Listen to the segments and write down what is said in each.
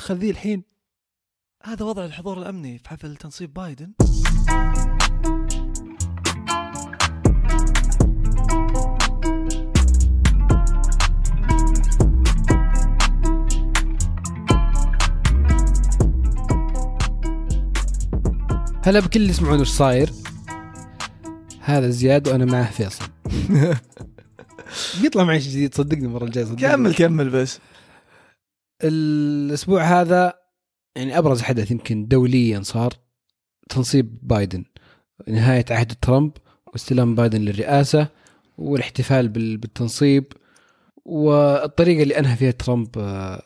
دخل ذي الحين. هذا وضع الحضور الأمني في حفل تنصيب بايدن. هلا بكل اللي يسمعون وش صاير. هذا زياد وأنا معه فيصل. بيطلع معي شيء جديد صدقني المرة الجاية صدقني. كمل كمل بس. الأسبوع هذا يعني أبرز حدث يمكن دوليا صار تنصيب بايدن. نهاية عهد ترامب واستلام بايدن للرئاسة والاحتفال بال- بالتنصيب والطريقة اللي أنهى فيها ترامب آه،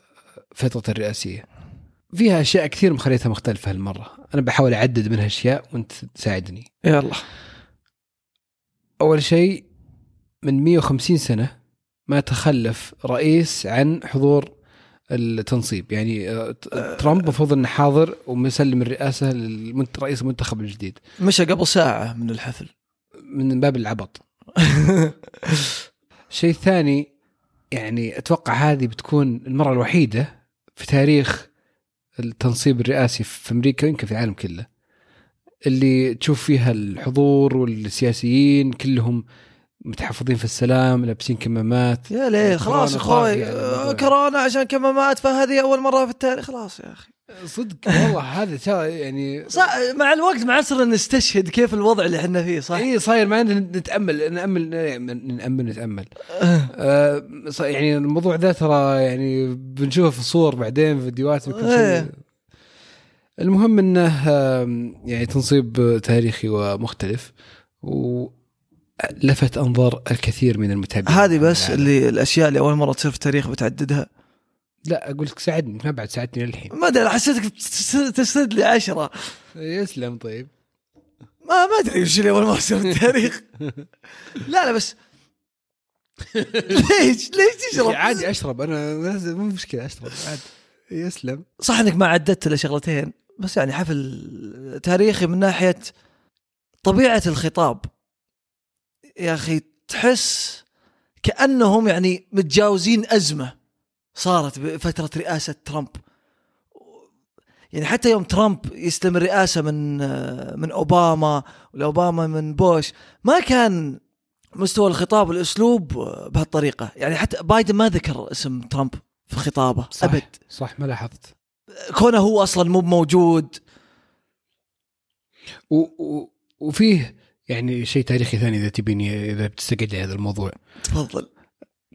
فترته الرئاسية. فيها أشياء كثير مخليتها مختلفة هالمرة. أنا بحاول أعدد منها أشياء وأنت تساعدني. يلا. أول شيء من 150 سنة ما تخلف رئيس عن حضور التنصيب. يعني آه، ت- ترامب المفروض إنه حاضر ومسلم الرئاسة للرئيس المنتخب الجديد. مشى قبل ساعة من الحفل. من باب العبط. الشيء الثاني يعني أتوقع هذه بتكون المرة الوحيدة في تاريخ التنصيب الرئاسي في أمريكا يمكن في العالم كله اللي تشوف فيها الحضور والسياسيين كلهم متحفظين في السلام لابسين كمامات يا ليل خلاص كورونا أخوي الموضوع. آه، كورونا عشان كمامات فهذه أول مرة في التاريخ خلاص يا أخي صدق والله هذا يعني صح مع الوقت مع صرنا نستشهد كيف الوضع اللي إحنا فيه صح؟ إي صاير ما نتأمل نأمل نأمل نتأمل آه يعني الموضوع ذا ترى يعني بنشوفه في صور بعدين فيديوهات وكل إيه. شيء المهم إنه يعني تنصيب تاريخي ومختلف ولفت أنظار الكثير من المتابعين. هذه بس العالم. اللي الاشياء اللي أول مرة تصير في التاريخ بتعددها؟ لا أقول لك ساعدني ما بعد ساعدتني للحين. ما أدري حسيتك تسرد لي عشرة. يسلم طيب. ما ما أدري وش اللي أول مرة يصير في التاريخ. لا لا بس. ليش؟ ليش تشرب؟ عادي أشرب. أنا مو مشكلة أشرب. عادي. يسلم. صح إنك ما عددت إلا شغلتين بس يعني حفل تاريخي من ناحية طبيعة الخطاب. يا أخي تحس كأنهم يعني متجاوزين أزمة صارت بفترة رئاسة ترامب. يعني حتى يوم ترامب يستلم الرئاسه من من أوباما والاوباما من بوش ما كان مستوى الخطاب والأسلوب بهالطريقة. يعني حتى بايدن ما ذكر اسم ترامب في خطابه صح. أبد. صح ما لاحظت. كونه هو أصلا مو موجود و... و... وفيه يعني شيء تاريخي ثاني إذا تبيني إذا بتستقعد لي هذا الموضوع. تفضل.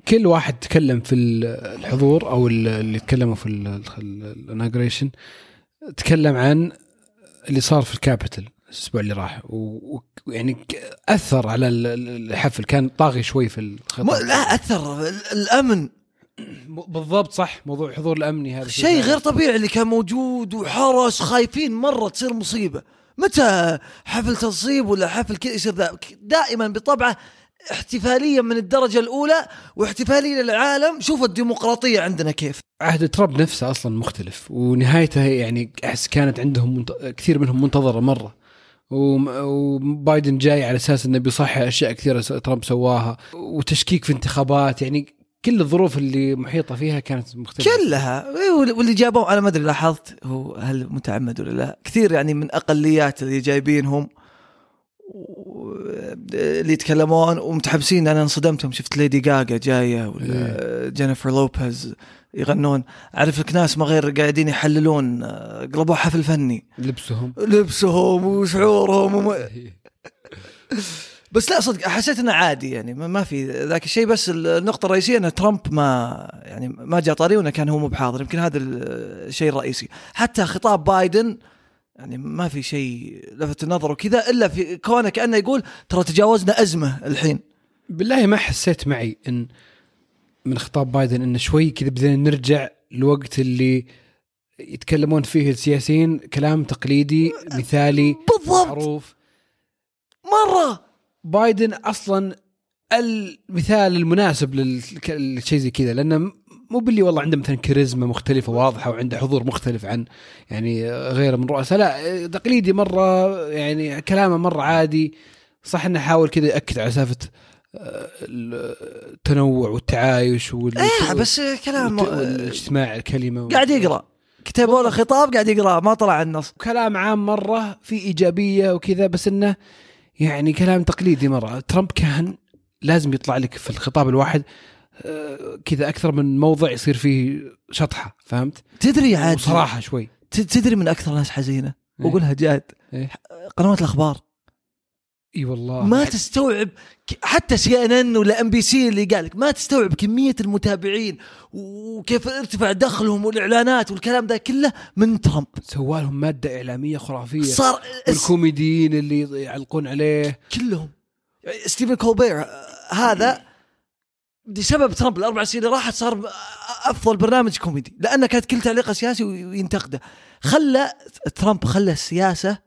كل واحد تكلم في الحضور أو ال- اللي تكلموا في ال inauguration تكلم عن اللي صار في ال Capitol الأسبوع اللي راح. ويعني أثر على ال- ال- الحفل. كان طاغي شوي في م... الخطاب لا أثر. ال- الامن بالضبط صح. موضوع الحضور الامني هذا. شيء غير طبيعي اللي كان موجود وحرس خايفين مرة تصير مصيبة. متى حفل تنصيب ولا حفل كذا يصير ذا؟ دائما بطبعه احتفاليه من الدرجة الأولى واحتفاليه للعالم. شوف الديمقراطية عندنا كيف. عهد ترامب نفسه أصلا مختلف ونهايته يعني أحس كانت عندهم منت... كثير منهم منتظرة مرة. وبايدن جاي على أساس إنه بيصحح أشياء كثيرة ترامب سواها وتشكيك في انتخابات يعني كل الظروف اللي محيطة فيها كانت مختلفة. كلها. إيه، وال- واللي جابوه أنا ما أدري لاحظت هو هل متعمد ولا لا. كثير يعني من أقليات اللي جايبينهم اللي يتكلمون ومتحمسين أنا انصدمتهم. شفت ليدي جاجا جاية ولا جينيفر لوبيز يغنون. أعرف لك ناس ما غير قاعدين يحللون قلبوا حفل فني. لبسهم. لبسهم وشعورهم وم... بس لا صدق حسيت إنه عادي يعني ما في ذاك الشيء. بس النقطة الرئيسية إن ترامب ما يعني ما جاء طاري وإنه كان هو مو بحاضر. يمكن هذا الشيء الرئيسي. حتى خطاب بايدن يعني ما في شيء لفت النظر وكذا إلا في كونه كأنه يقول ترى تجاوزنا أزمة الحين. بالله ما حسيت معي إن من خطاب بايدن إنه شوي كذا بدينا نرجع الوقت اللي يتكلمون فيه السياسيين كلام تقليدي مثالي بالضبط معروف. مرة بايدن أصلا المثال المناسب للك- لشيء زي كذا لأنه مو باللي والله عنده مثلا كاريزما مختلفة واضحة وعنده حضور مختلف عن يعني غيره من رؤساء لا تقليدي مرة يعني كلامه مرة عادي. صح إنه حاول كذا يأكد على سالفة آه، التنوع والتعايش وال إيه بس كلام والت- والاجتماع الكلمة قاعد يقرأ. كتبوا له خطاب قاعد يقراه ما طلع النص. كلام عام مرة في إيجابية وكذا بس إنه يعني كلام تقليدي مرة ترامب كان لازم يطلع لك في الخطاب الواحد آه، كذا أكثر من موضع يصير فيه شطحة فهمت؟ تدري عاد وصراحة شوي تدري من أكثر الناس حزينة إيه. واقولها جاد إيه. قنوات الأخبار إي والله. ما تستوعب حتى CNN ولا ام بي سي اللي قال لك ما تستوعب كمية المتابعين وكيف ارتفع دخلهم والإعلانات والكلام ذا كله من ترامب سوى لهم مادة إعلامية خرافية. صار والكوميديين اللي يعلقون عليه. كلهم. ستيفن كولبير هذا بسبب ترامب الأربع سنين اللي راحت صار أفضل برنامج كوميدي لأنه كانت كل تعليقه سياسي وينتقده. خلى ترامب خلى السياسة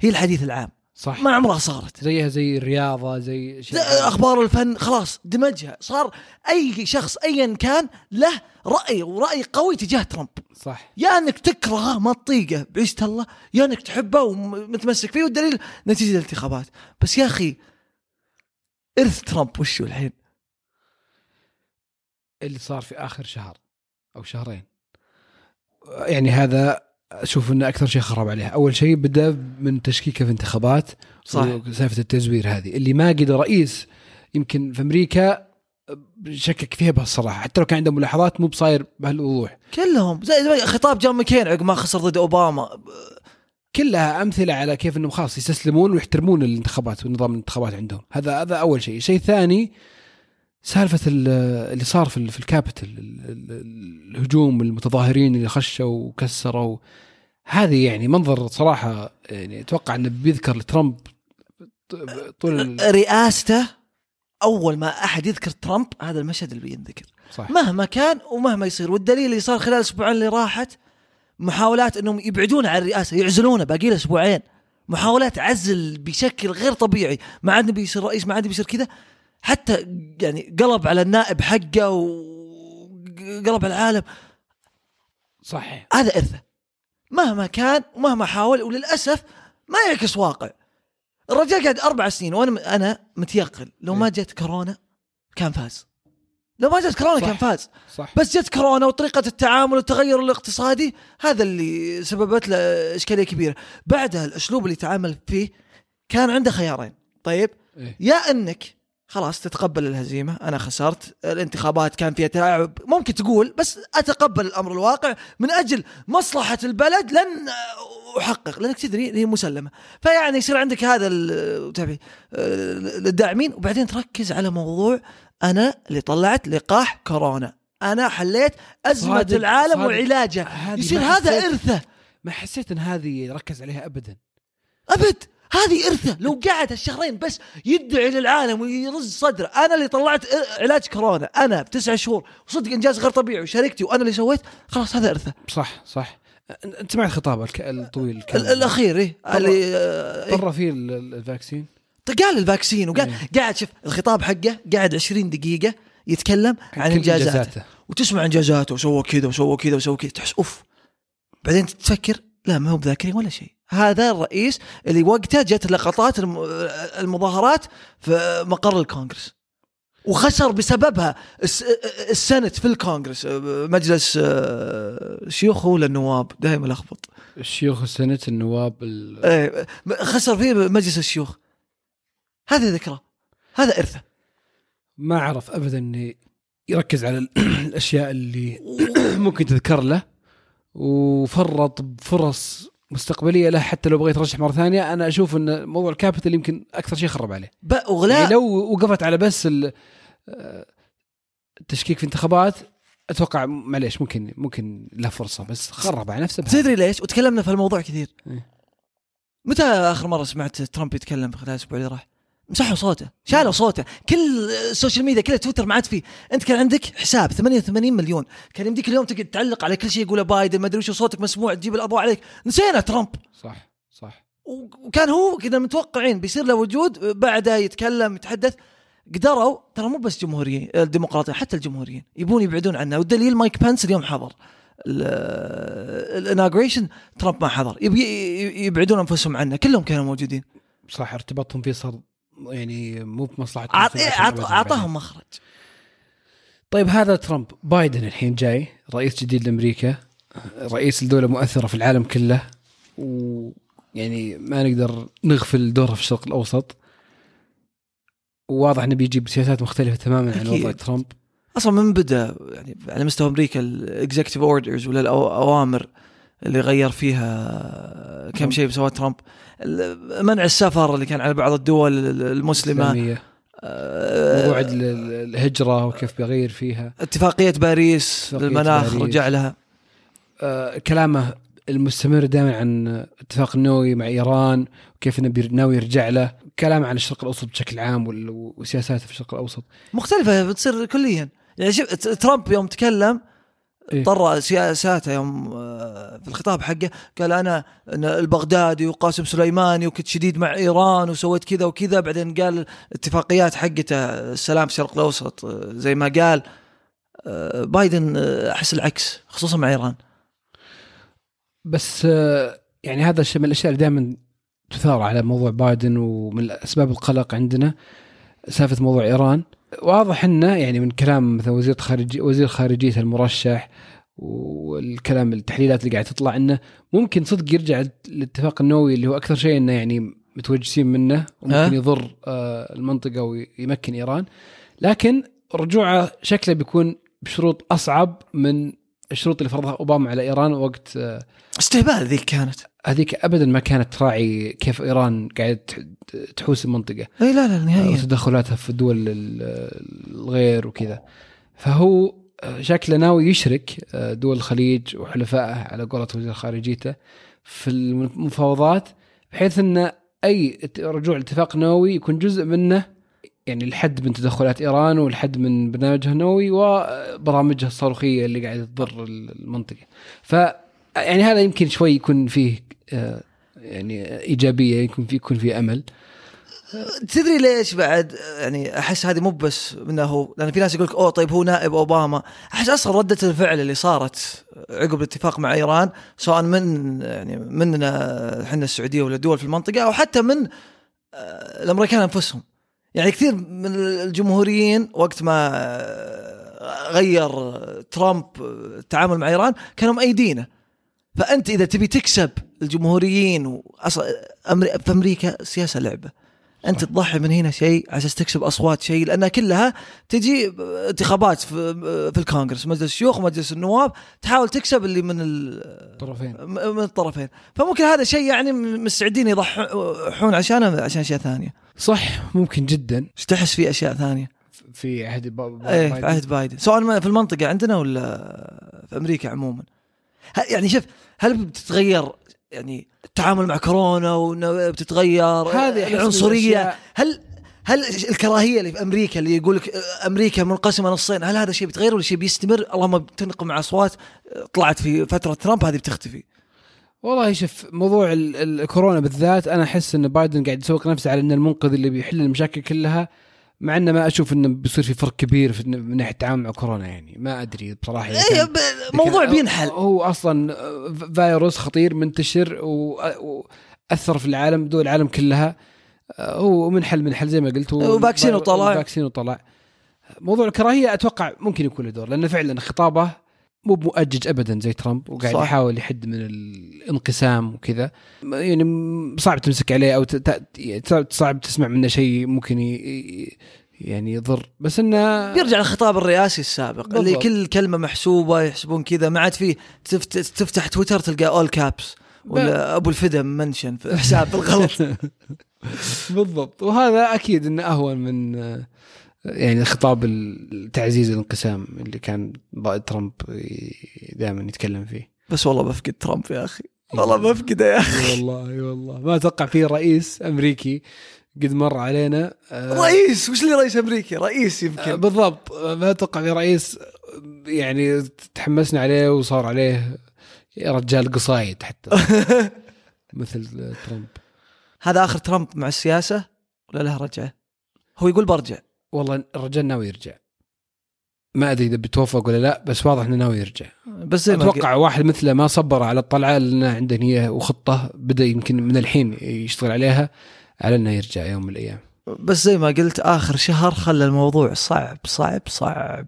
هي الحديث العام. صح. ما عمرها صارت. زيها زي الرياضة زي زي أخبار الفن خلاص دمجها. صار أي شخص ايا كان له رأي ورأي قوي تجاه ترامب. صح. يا إنك تكرهه ما تطيقه بعيسة الله يا إنك تحبه ومتمسك فيه والدليل نتيجة الانتخابات بس يا أخي إرث ترامب وشو الحين؟ اللي صار في آخر شهر أو شهرين. يعني هذا أشوف انه أكثر شيء خرب عليها. أول شيء بدأ من تشكيكه في انتخابات صح. سالفه التزوير هذه. اللي ما قدر رئيس يمكن في أمريكا شكك فيها بهالصراحة. حتى لو كان عنده ملاحظات مو بصاير بهالوضوح. كلهم. زي, خطاب جون ماكين عقب ما خسر ضد أوباما. كلها أمثلة على كيف إنهم خلاص يستسلمون ويحترمون الانتخابات ونظام الانتخابات عندهم. هذا هذا أول شيء. شيء ثاني سالفة ال- اللي صار في في ال Capitol ال- ال- الهجوم المتظاهرين اللي خشوا وكسروا. هذه يعني منظر صراحة يعني أتوقع إنه بيذكر لترامب طول رئاسته أول ما أحد يذكر ترامب هذا المشهد اللي بينذكر. صح مهما كان ومهما يصير والدليل اللي صار خلال الأسبوعين اللي راحت محاولات إنهم يبعدونه عن الرئاسة يعزلونه باقي له أسبوعين. محاولات عزل بشكل غير طبيعي. ما عاد نبي يصير رئيس ما عاد نبي يصير كذا. حتى يعني قلب على النائب حقه وقلب على العالم. صح هذا ارثه مهما كان ومهما حاول وللأسف ما يعكس واقع. الرجال قاعد أربع سنين وأنا أنا متيقن لو ما جت كورونا كان فاز. لو ما جت كورونا. كان فاز. صح. بس جت كورونا وطريقة التعامل والتغير الاقتصادي هذا اللي سببت له إشكالية كبيرة. بعدها الأسلوب اللي تعامل فيه كان عنده خيارين. طيب؟ إيه. يا إنك خلاص تتقبل الهزيمة. أنا خسرت. الانتخابات كان فيها تلاعب ممكن تقول بس أتقبل الأمر الواقع من أجل مصلحة البلد لن أحقق لأنك تدري هي مسلمة. فيعني يصير عندك هذا ال- تبي الداعمين وبعدين تركز على موضوع أنا اللي طلعت لقاح كورونا. أنا حليت أزمة صادق- العالم صادق. وعلاجها هذه يصير هذا إرثه. ما حسيت إن هذه يركز عليها ابدا. أبد. هذه إرثة. لو قعد هالشهرين بس يدعي للعالم ويرز صدره. أنا اللي طلعت علاج كورونا. أنا بتسع شهور وصدق إنجاز غير طبيعي. وشاركتي وأنا اللي سويت. خلاص هذا إرثه. صح صح. أنت سمعت خطابه الك- الطويل الأخير إيه. اللي آه، إيه. فيه ال- ال- ال vaccine؟ قال ال vaccine وقال إيه. قاعد شوف الخطاب حقه قاعد 20 دقيقة يتكلم عن إنجازاته. وتسمع إنجازاته وسوى كذا وسوى كذا وسوى كذا. تحس أوف. بعدين تفكر لا ما هو بذاكرين ولا شيء. هذا الرئيس اللي وقتها جت لقطات الم- المظاهرات في مقر الكونغرس. وخسر بسببها الس- ال Senate في الكونغرس. مجلس آه، شيوخ ولا النواب دائما لخبط. الشيوخ ال Senate النواب ال- إيه، خسر فيه مجلس الشيوخ. هذه ذكرى هذا إرثه. ما عرف ابدا انه يركز على ال- الأشياء اللي ممكن تذكر له. وفرط بفرص مستقبلية له حتى لو بغيت يرشح مرة ثانية أنا أشوف إن موضوع ال Capitol يمكن أكثر شيء خرب عليه ولا يعني لو وقفت على بس ال- آه، التشكيك في انتخابات أتوقع معليش ممكن ممكن له فرصة بس خرب على نفسه. تدري ليش وتكلمنا في الموضوع كثير إيه. متى آخر مرة سمعت ترامب يتكلم خلال الأسبوع اللي راح مسحوا صوته شالوا صوته. كل ال social media كل تويتر ما عاد فيه أنت كان عندك حساب 88 مليون. كان يمديك اليوم تقعد تعلق على كل شيء يقوله بايدن ما أدري وش صوتك مسموع تجيب الأضواء عليك. نسينا ترامب. صح صح. وكان هو كذا متوقعين. بيصير له وجود بعدها يتكلم يتحدث. قدروا ترى مو بس جمهوريين الديمقراطيين حتى الجمهوريين يبون يبعدون عنه. والدليل مايك بنس اليوم حضر. ال inauguration ترامب ما حضر. يبي يبعدون أنفسهم عنه. كلهم كانوا موجودين. صح ارتباطهم فيه صار يعني مو بمصلحه أعطاهم مخرج. طيب هذا ترامب. بايدن الحين جاي رئيس جديد لأمريكا رئيس لدوله مؤثرة في العالم كله ويعني ما نقدر نغفل دورها في الشرق الأوسط. وواضح إنه بيجيب سياسات مختلفة تماما عن. وضع ترامب. أصلا من بدأ يعني على مستوى أمريكا ال executive orders ولا الاوامر اللي غير فيها كم ترامب. شيء سواه ترامب. منع السفر اللي كان على بعض الدول المسلمة. الإسلامية. آه، ال- الهجره وكيف بيغير فيها. اتفاقية باريس اتفاقية للمناخ باريس. رجع لها. آه، كلامه المستمر دائما عن اتفاق النووي مع إيران وكيف إنه ناوي يرجع له. كلامه عن الشرق الأوسط بشكل عام وسياساته في الشرق الأوسط. مختلفة بتصير كليا. يعني شوف ترامب يوم تكلم إيه؟ طر سياساته يوم آه، في الخطاب حقه قال أنا البغدادي وقاسم سليماني وكنت شديد مع إيران وسويت كذا وكذا بعدين قال اتفاقيات حقته السلام في الشرق الأوسط آه، زي ما قال آه، بايدن أحس العكس خصوصا مع إيران بس يعني هذا الشيء من الأشياء اللي دائما تثار على موضوع بايدن ومن اسباب القلق عندنا سالفة موضوع إيران واضح إنه يعني من كلام مثلا وزير خارجي وزير خارجية المرشح والكلام التحليلات اللي قاعد تطلع إنه ممكن صدق يرجع للاتفاق النووي اللي هو أكثر شيء إنه يعني متوجسين منه وممكن أه؟ يضر آه، المنطقة ويمكن إيران لكن رجوعه شكله بيكون بشروط أصعب من الشروط اللي فرضها أوباما على إيران وقت آه، استهبال ذيك كانت. هذيك ابدا ما كانت تراعي كيف إيران قاعدة تح- تحوس المنطقة إي لا لا نهائيا. وتدخلاتها في الدول ال- الغير وكذا. فهو شكله ناوي يشرك دول الخليج وحلفائه على قولة وزير خارجيته في المفاوضات بحيث إن أي رجوع لاتفاق نووي يكون جزء منه يعني الحد من تدخلات إيران والحد من برنامجها النووي وبرامجها الصاروخية اللي قاعدة تضر المنطقة. ف يعني هذا يمكن شوي يكون فيه آه، يعني إيجابية يكون في يكون فيه أمل. تدري ليش بعد يعني أحس هذه مو بس منه هو لأن في ناس يقول لك أوه طيب هو نائب أوباما أحس أصلا ردة الفعل اللي صارت عقب الاتفاق مع إيران سواء من يعني مننا إحنا السعودية ولا دول في المنطقة أو حتى من آه، الأمريكان أنفسهم يعني كثير من الجمهوريين وقت ما غير ترامب التعامل مع إيران كانوا مأيدينه. فأنت إذا تبي تكسب الجمهوريين أمري- في أمريكا السياسة لعبة. أنت تضحي من هنا شيء أساس تكسب أصوات شيء لانها كلها تجي انتخابات في في الكونغرس مجلس الشيوخ ومجلس النواب تحاول تكسب اللي من ال- طرفين. من الطرفين. فممكن هذا شيء يعني مستعدين يضحون عشانه عشان اشياء ثانية صح ممكن جدا. إيش تحس في أشياء ثانية؟ في عهد با- با- إيه بايدن. في عهد بايدن. سواء في المنطقة عندنا ولا في أمريكا عموما. يعني شوف هل بتتغير يعني التعامل مع كورونا وإنه بتتغير هذه العنصرية؟ هل هل الكراهية اللي في أمريكا اللي يقول لك أمريكا منقسمة نصين هل هذا الشيء بيتغير ولا شيء بيستمر؟ اللهم بتنقم مع أصوات طلعت في فترة ترامب هذه بتختفي. والله شوف موضوع ال- ال- الكورونا بالذات أنا أحس إن بايدن قاعد يسوق نفسه على إنه المنقذ اللي بيحل المشاكل كلها مع إنه ما أشوف إنه بيصير في فرق كبير في من ناحية التعامل مع كورونا يعني ما أدري بصراحة إيه موضوع بينحل. هو أصلا فيروس خطير منتشر وأثر في العالم دول العالم كلها. هو منحل منحل زي ما قلت وفاكسين وطلع. فاكسين وطلع. موضوع الكراهية أتوقع ممكن يكون له دور لأنه فعلا خطابه مو مؤجج ابدا زي ترامب وقاعد صح. يحاول يحد من الانقسام وكذا يعني صعب تمسك عليه أو صعب تسمع منه شيء ممكن يعني يضر بس إنه بيرجع للخطاب الرئاسي السابق بالضبط. اللي. كل كلمة محسوبة يحسبون كذا ما عاد في تفت- تفتح تويتر تلقى اول كابس ولا أبو الفدا منشن في حساب بالغلط بالضبط وهذا أكيد إنه أهون من يعني خطاب تعزيز الانقسام اللي كان ترامب دائما يتكلم فيه. بس والله بفقد ترامب يا أخي. والله بفقده يا أخي. اي والله اي والله. ما أتوقع في رئيس أمريكي قد مر علينا آه، رئيس؟ وش اللي رئيس أمريكي؟ رئيس آه، يمكن بالضبط. آه، ما أتوقع في رئيس آه، يعني تحمسنا عليه وصار عليه رجال قصايد حتى. مثل آه، ترامب. هذا آخر ترامب مع السياسة ولا له رجعة؟ هو يقول برجع. والله الرجال ناوي يرجع. ما أدري إذا بتوفق ولا لا بس واضح إنه ناوي يرجع. بس أتوقع واحد مثله ما صبر على الطلعة لأنه عنده نيه وخطة بدأ يمكن من الحين يشتغل عليها على إنه يرجع يوم من الأيام. بس زي ما قلت آخر شهر خلى الموضوع صعب صعب صعب.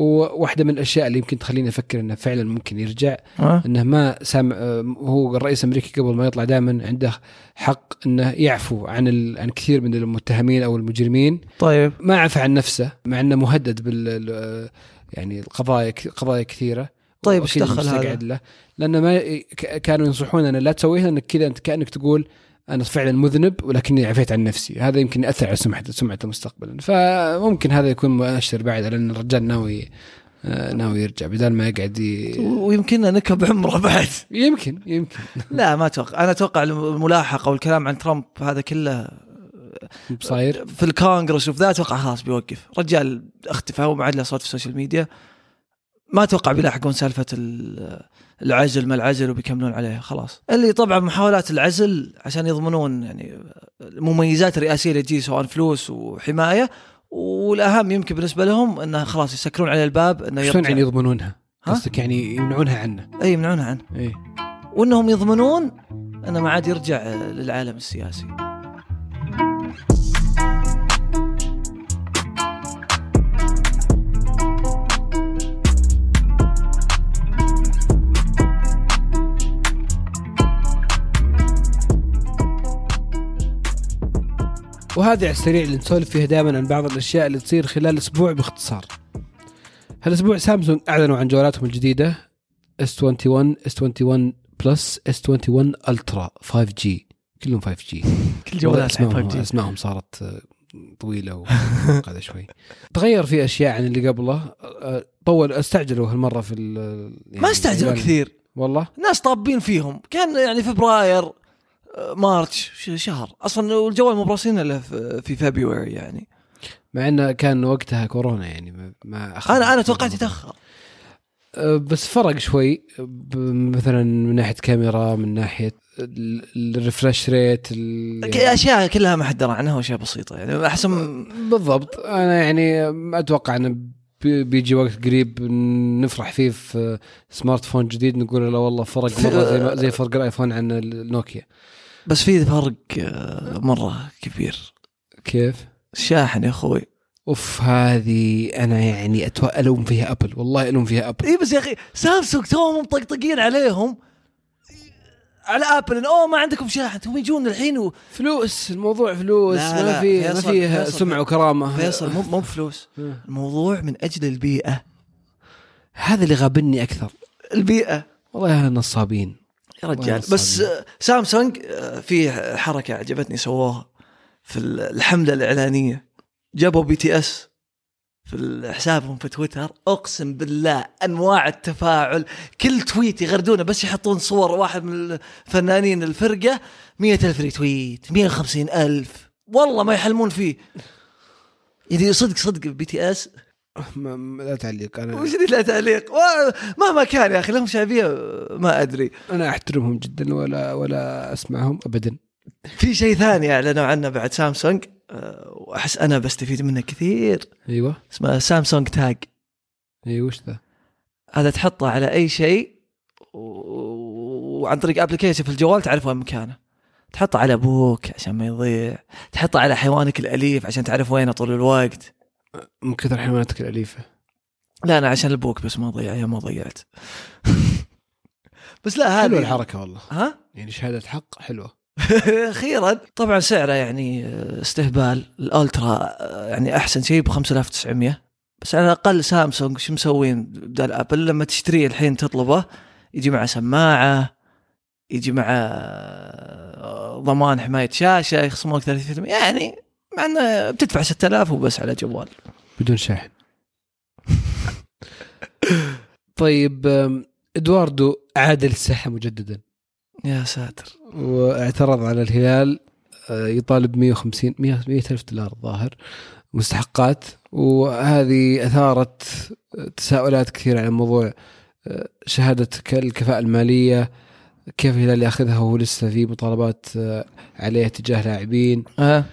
وواحدة من الأشياء اللي يمكن تخليني أفكر إنه فعلا ممكن يرجع ها؟ إنه ما سامع آه، هو الرئيس الأمريكي قبل ما يطلع دائما عنده حق إنه يعفو عن ال... عن كثير من المتهمين أو المجرمين طيب ما عفى عن نفسه مع إنه مهدد بال ال- يعني القضايا قضايا كثيرة طيب إيش دخل هذا؟ له لأنه ما كانوا ينصحون لا تسويها إنك كذا أنت كأنك تقول أنا فعلا مذنب ولكني عفيت عن نفسي. هذا يمكن يأثر على سمعته سمعته مستقبلا فممكن هذا يكون مؤشر بعد على أن الرجال ناوي آه، ناوي يرجع بدل ما يقعد ي... ويمكننا نكب عمره بعد. يمكن يمكن. لا ما أتوقع. أنا أتوقع الملاحقة والكلام عن ترامب هذا كله بصاير. في الكونغرس وفي ذا أتوقع خلاص بيوقف. رجال اختفى وما عاد له صوت في ال social media. ما أتوقع بيلاحقون سالفة ال- العزل ما العزل وبيكملون عليها خلاص. اللي طبعا محاولات العزل عشان يضمنون يعني المميزات الرئاسيه اللي تجي سواء فلوس وحماية والأهم يمكن بالنسبة لهم إنه خلاص يسكرون عليه الباب إنه شلون يعني يضمنونها؟ ها؟ قصدك يعني يمنعونها عنه. اي يمنعونها عنه. إيه. وإنهم يضمنون إنه ما عاد يرجع للعالم السياسي. وهذه على السريع اللي نسولف فيها دائما عن بعض الأشياء اللي تصير خلال أسبوع باختصار. هالأسبوع سامسونج أعلنوا عن جوالاتهم الجديدة S21 S21 Plus S21 Ultra 5G كلهم 5G كل جوالات اسمائهم 5G. اسمائهم صارت آه، طويلة ومعقده شوي. تغير في أشياء عن اللي قبله آه، طول استعجلوا هالمرة في ال- يعني ما استعجلوا كثير والله ناس طابين فيهم كان يعني فبراير March شهر. أصلا الجوال مو براسين إلا في فبراير يعني. مع إنه كان وقتها كورونا يعني ما- أخذ أنا أنا توقعت يتأخر. أه، بس فرق شوي. مثلا من ناحية كاميرا من ناحية ال- ال refresh rate أشياء كلها ما حد درى عنها وأشياء بسيطة يعني. أحسن بالضبط. أنا يعني ما أتوقع إنه بي- بيجي وقت قريب نفرح فيه في smart phone جديد نقول لا والله فرق مرة زي, ما- زي فرق الآيفون عن النوكيا. بس في فرق آه، مرة كبير. كيف؟ الشاحن يا أخوي. أوف هذه أنا يعني أتو... ألوم فيها أبل والله ألوم فيها أبل. إي بس يا أخي سامسونج توهم مطقطقين عليهم. على أبل إن أوه ما عندكم شاحن. هم يجون الحين و... فلوس الموضوع فلوس لا، ما لا، فيه ما فيه سمعة وكرامة. فيصل مو مو بفلوس. آه. الموضوع من أجل البيئة. هذا اللي غابني أكثر. البيئة. والله نصابين يا رجال. بس سامسونج آه، في حركة عجبتني سووها في الحملة الإعلانية. جابوا BTS في حسابهم في تويتر. أقسم بالله أنواع التفاعل. كل tweet يغردونه بس يحطون صور واحد من الفنانين الفرقة مئة ألف retweet 150 ألف. والله ما يحلمون فيه. يعني صدق صدق BTS ما لا تعليق أنا وش لا تعليق؟ مهما كان يا أخي لهم شعبيه ما أدري. أنا أحترمهم جدا ولا ولا أسمعهم ابدا. في شيء ثاني أعلنوا عنه بعد سامسونج أه، وأحس أنا بستفيد منه كثير. أيوه. اسمه سامسونج Tag. أيوه وش ذا؟ هذا تحطه على أي شيء وعن طريق application في الجوال تعرف وين مكانه. تحطه على أبوك عشان ما يضيع. تحطه على حيوانك الأليف عشان تعرف وينه طول الوقت. من كثر حيواناتك الأليفة. لا أنا عشان أبوك بس ما ضيع يا ما ضيعت. بس لا هذه حلوة الحركة والله. ها؟ يعني شهادة حق حلوة. أخيرا طبعا سعره يعني آه، استهبال. الألترا آه، يعني أحسن شيء ب 5900 بس على الأقل سامسونج شو مسوين؟ بدال ابل لما تشتريه الحين تطلبه يجي معه سماعة يجي معه آه، ضمان حماية شاشة يخصمون لك 30% يعني مع إنه بتدفع 6000 وبس على جوال. بدون شاحن. طيب إدواردو عاد للساحه مجددا. يا ساتر. واعترض على الهلال آه، يطالب 150 100 100 ألف دولار الظاهر مستحقات. وهذه أثارت تساؤلات كثيرة عن موضوع آه، شهادة ك- الكفاءة المالية كيف الهلال ياخذها وهو لسه في مطالبات آه، عليه تجاه لاعبين. أه.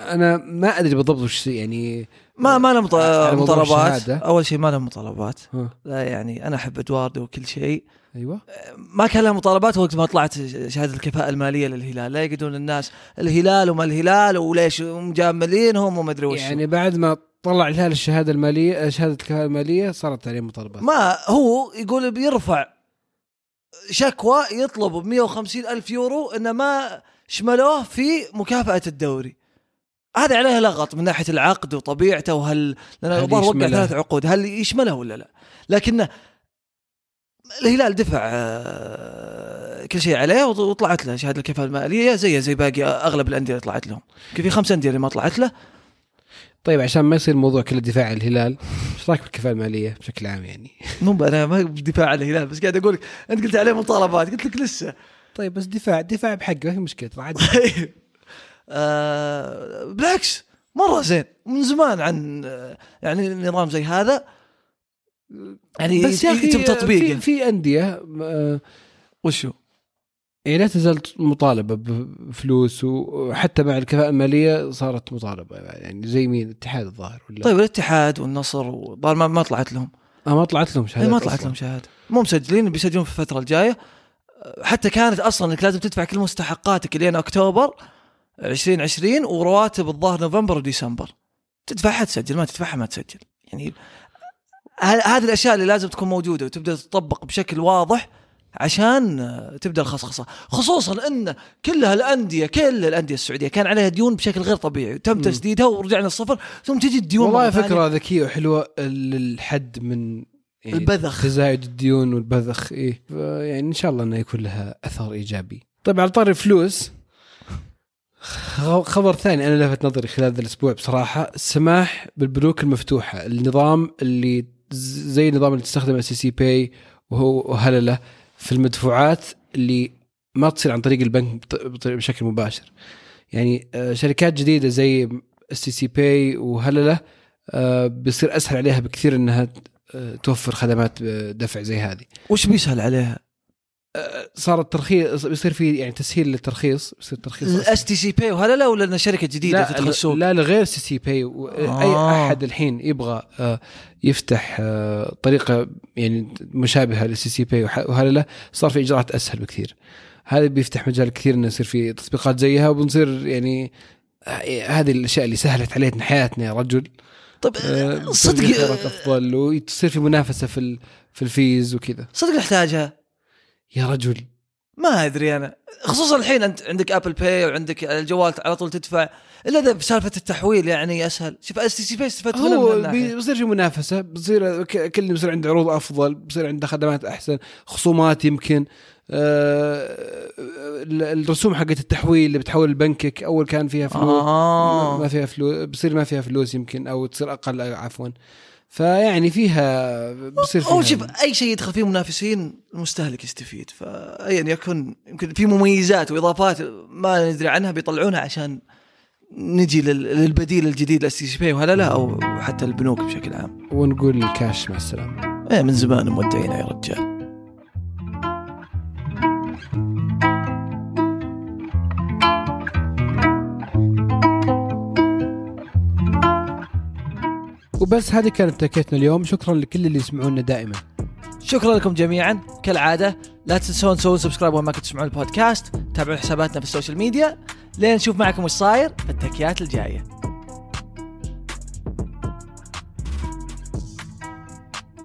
أنا ما أدري بالضبط وش يعني ما ما له مطالبات. أول شيء ما له مطالبات. لا يعني أنا أحب إدواردو وكل شيء. أيوه. ما كان لها مطالبات وقت ما طلعت شهادة الكفاءة المالية للهلال. لا يقعدون الناس الهلال وما الهلال وليش مجاملينهم وما أدري وش. يعني بعد ما طلع الهلال الشهادة الماليه شهادة الكفاءة المالية صارت عليه مطالبات. ما هو يقول بيرفع شكوى يطلب ب 150 ألف يورو إنه ما شملوه في مكافأة الدوري. هذا عليه لغط من ناحية العقد وطبيعته وهل هل الظاهر وقع؟ ثلاث عقود هل يشمله ولا لا؟ لكنه الهلال دفع آه، كل شيء عليه وط- وطلعت له شهادة الكفاءة المالية زي زي باقي أغلب الأندية اللي طلعت لهم. يمكن في خمس أندية اللي ما طلعت له؟ طيب عشان ما يصير الموضوع كله دفاع عن الهلال إيش رايك بالكفاءة المالية بشكل عام يعني؟ مو أنا ما بدفاع عن الهلال بس قاعد أقول لك أنت قلت عليه مطالبات قلت لك لسه. طيب بس دفاع دفاع بحقه ما في مشكلة طيب آه بالعكس مرة زين. من زمان عن آه، يعني نظام زي هذا يعني بس يا أخي يتم تطبيقه. في, في أندية آه، وشو؟ يعني لا تزال مطالبة بفلوس وحتى مع الكفاءة المالية صارت مطالبة يعني زي مين؟ الاتحاد الظاهر ولا؟ طيب الاتحاد والنصر والظاهر ما, طلعت لهم. آه ما طلعت لهم إيه شهادات ما طلعت أصلاً. لهم شهاده مو مسجلين بيسجلون في الفترة الجاية. حتى كانت أصلا إنك لازم تدفع كل مستحقاتك لين أكتوبر 2020 ورواتب الظاهر نوفمبر وديسمبر. تدفعها تسجل ما تدفعها ما تسجل. يعني هذه الأشياء اللي لازم تكون موجودة وتبدأ تطبق بشكل واضح عشان تبدأ الخصخصة. خصوصا إن كل هالأندية كل الأندية السعودية كان عليها ديون بشكل غير طبيعي. تم. تسديدها ورجعنا الصفر ثم تجي الديون والله. فكرة ذكية وحلوة للحد من يعني البذخ. تزايد الديون والبذخ. إيه. يعني إن شاء الله إنه يكون لها اثر إيجابي. طيب على طار الفلوس خبر ثاني أنا لفت نظري خلال هذا الأسبوع بصراحة السماح بالبنوك المفتوحة النظام اللي زي النظام اللي تستخدم STC Pay وهو وهللة في المدفوعات اللي ما تصير عن طريق البنك بشكل مباشر يعني آه، شركات جديدة زي STC Pay وهللة آه، بيصير أسهل عليها بكثير إنها آه، توفر خدمات دفع زي هذه وش بيسهل عليها؟ صار الترخيص بيصير في يعني تسهيل للترخيص بيصير ترخيص. ال S TC Pay وهللة ولا شركة جديدة تدخل السوق لا لغير STC Pay و- آه. اي أحد الحين يبغى آه، يفتح آه، طريقة يعني مشابهة لل STC Pay وهللة صار في إجراءات أسهل بكثير. هذا بيفتح مجال كثير إنه يصير في تطبيقات زيها وبنصير يعني هذه الأشياء اللي سهلت علينا حياتنا يا رجل. طب بتصير صدق افضل وتصير في منافسة في في ال fees وكذا. صدق نحتاجها؟ يا رجل. ما أدري أنا. خصوصا الحين أنت عندك Apple Pay وعندك الجوال على طول تدفع. إلا إذا بسالفة التحويل يعني أسهل. شوف STC Pay استفدت هو بيصير في منافسة. بصير ك- كل بيصير عنده عروض أفضل. بصير عنده خدمات أحسن. خصومات يمكن. آه، ال- الرسوم حقت التحويل اللي بتحول لبنكك. أول كان فيها فلوس. آه. ما فيها فلوس بصير ما فيها فلوس يمكن. أو تصير أقل عفوا. فيعني فيها بصير فيها هو شوف أي شيء يدخل فيه منافسين المستهلك يستفيد. فأيا يكن يمكن في مميزات وإضافات ما ندري عنها بيطلعونها عشان نجي لل- للبديل الجديد لل STC Pay وهللة أو حتى البنوك بشكل عام. ونقول الكاش مع السلامة. إيه من زمان مودعين يا رجال. وبس هذه كانت تكيتنا اليوم. شكرا لكل اللي يسمعونا دائما. شكرا لكم جميعا. كالعادة لا تنسون تسوون subscribe وين ما تسمعون البودكاست. تابعون حساباتنا في ال social media. لين نشوف معكم وش صاير في التكيات الجاية.